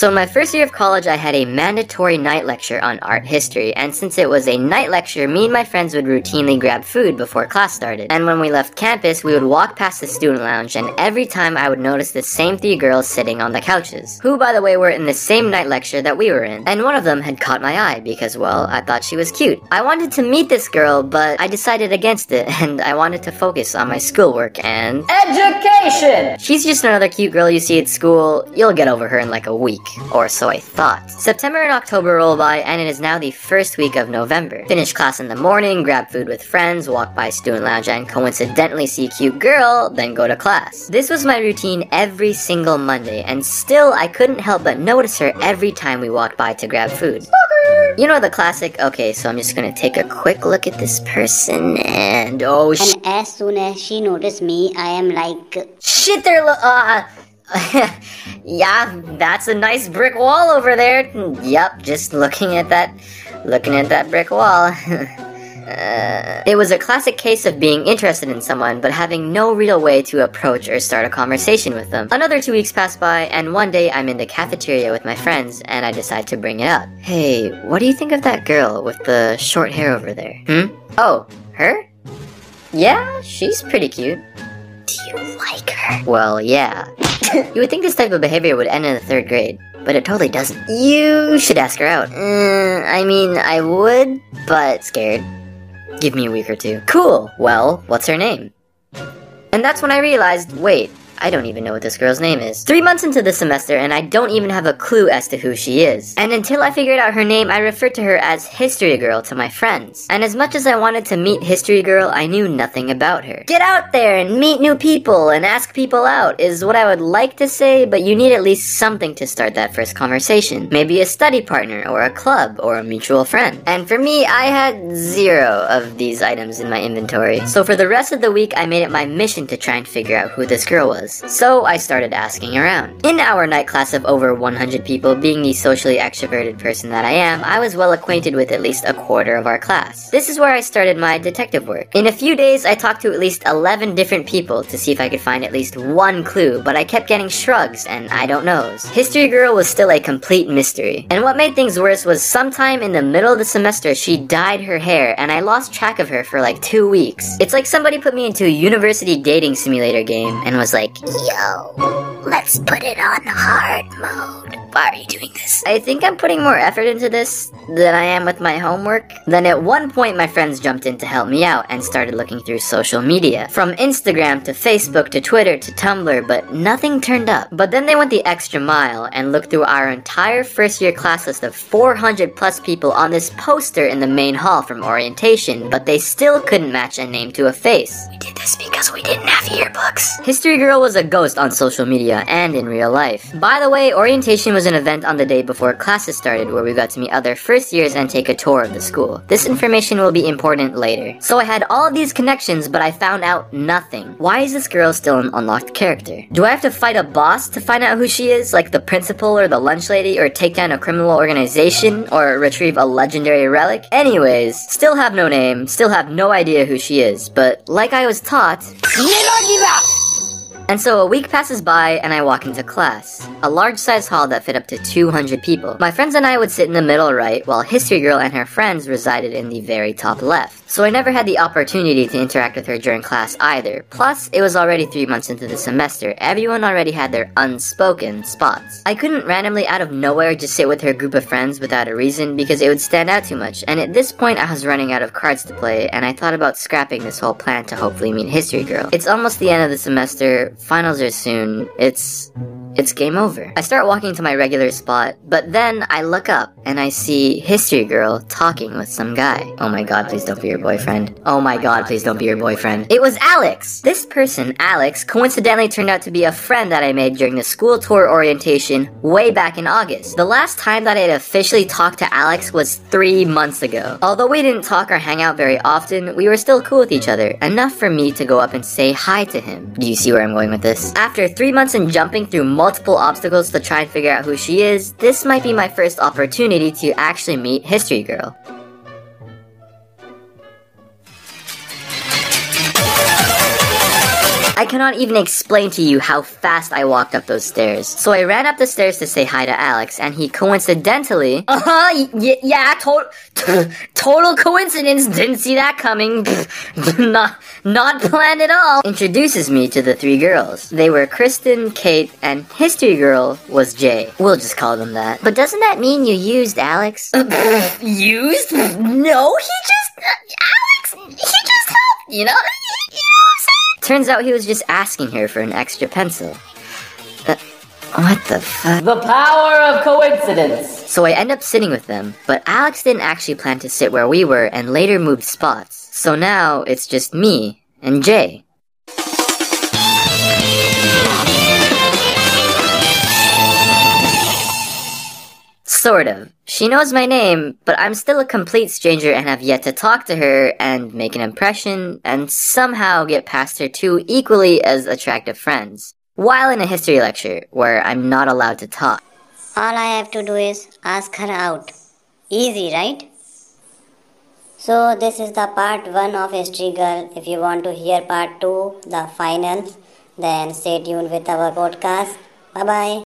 So in my first year of college, I had a mandatory night lecture on art history, and since it was a night lecture, me and my friends would routinely grab food before class started. And when we left campus, we would walk past the student lounge, and every time I would notice the same three girls sitting on the couches, who by the way were in the same night lecture that we were in. And one of them had caught my eye because, well, I thought she was cute. I wanted to meet this girl, but I decided against it, and I wanted to focus on my schoolwork and education! She's just another cute girl you see at school. You'll get over her in like a week, or so I thought. September and October roll by, and it is now the first week of November. Finish class in the morning, grab food with friends, walk by student lounge, and coincidentally see cute girl, then go to class. This was my routine every single Monday, and still I couldn't help but notice her every time we walked by to grab food. You know the classic, okay, so I'm just gonna take a quick look at this person and oh sh- And as soon as she noticed me, I am like, shit there lo- uh yeah, that's a nice brick wall over there. Yep, just looking at that looking at that brick wall. Uh, it was a classic case of being interested in someone but having no real way to approach or start a conversation with them. Another two weeks pass by, and one day I'm in the cafeteria with my friends and I decide to bring it up. Hey, what do you think of that girl with the short hair over there? Hmm? Oh, her? Yeah, she's pretty cute. Do you like her? Well, yeah. you would think this type of behavior would end in the third grade, but it totally doesn't. You should ask her out. Uh, I mean, I would, but scared. Give me a week or two. Cool. Well, what's her name? And that's when I realized, wait, I don't even know what this girl's name is. Three months into the semester, and I don't even have a clue as to who she is. And until I figured out her name, I referred to her as History Girl to my friends. And as much as I wanted to meet History Girl, I knew nothing about her. Get out there and meet new people and ask people out is what I would like to say, but you need at least something to start that first conversation. Maybe a study partner, or a club, or a mutual friend. And for me, I had zero of these items in my inventory. So for the rest of the week, I made it my mission to try and figure out who this girl was. So I started asking around. In our night class of over 100 people, being the socially extroverted person that I am, I was well acquainted with at least a quarter of our class. This is where I started my detective work. In a few days, I talked to at least 11 different people to see if I could find at least one clue, but I kept getting shrugs and I don't knows. History Girl was still a complete mystery. And what made things worse was sometime in the middle of the semester, she dyed her hair and I lost track of her for like two weeks. It's like somebody put me into a university dating simulator game and was like, Yo, let's put it on hard mode. Why are you doing this? I think I'm putting more effort into this than I am with my homework. Then at one point, my friends jumped in to help me out and started looking through social media. From Instagram to Facebook to Twitter to Tumblr, but nothing turned up. But then they went the extra mile and looked through our entire first year class list of 400 plus people on this poster in the main hall from orientation, but they still couldn't match a name to a face. We did this because we didn't have yearbooks. History Girl was a ghost on social media and in real life. By the way, orientation was an event on the day before classes started where we got to meet other first years and take a tour of the school. This information will be important later. So I had all these connections, but I found out nothing. Why is this girl still an unlocked character? Do I have to fight a boss to find out who she is, like the principal or the lunch lady, or take down a criminal organization, or retrieve a legendary relic? Anyways, still have no name, still have no idea who she is, but like I was taught, and so a week passes by and I walk into class. A large sized hall that fit up to 200 people. My friends and I would sit in the middle right, while History Girl and her friends resided in the very top left. So I never had the opportunity to interact with her during class either. Plus, it was already three months into the semester. Everyone already had their unspoken spots. I couldn't randomly out of nowhere just sit with her group of friends without a reason because it would stand out too much. And at this point, I was running out of cards to play, and I thought about scrapping this whole plan to hopefully meet History Girl. It's almost the end of the semester, finals are soon. It's it's game over. I start walking to my regular spot, but then I look up and I see History Girl talking with some guy. Oh my god, please don't be your boyfriend. Oh my god, please don't be your boyfriend. It was Alex! This person, Alex, coincidentally turned out to be a friend that I made during the school tour orientation way back in August. The last time that I had officially talked to Alex was three months ago. Although we didn't talk or hang out very often, we were still cool with each other, enough for me to go up and say hi to him. Do you see where I'm going with this? After three months and jumping through multiple obstacles to try and figure out who she is, this might be my first opportunity to actually meet History Girl. I cannot even explain to you how fast I walked up those stairs. So I ran up the stairs to say hi to Alex, and he coincidentally, uh huh, y- yeah, to- total coincidence, didn't see that coming, not, not planned at all, introduces me to the three girls. They were Kristen, Kate, and history girl was Jay. We'll just call them that. But doesn't that mean you used Alex? Used? No, he just, Alex, he just helped, you know? You know what I'm saying? Turns out he was just asking her for an extra pencil. Uh, what the fuck? The power of coincidence! So I end up sitting with them, but Alex didn't actually plan to sit where we were and later moved spots. So now it's just me and Jay. Sort of. She knows my name, but I'm still a complete stranger and have yet to talk to her and make an impression and somehow get past her two equally as attractive friends. While in a history lecture where I'm not allowed to talk. All I have to do is ask her out. Easy, right? So, this is the part 1 of History Girl. If you want to hear part 2, the final, then stay tuned with our podcast. Bye bye.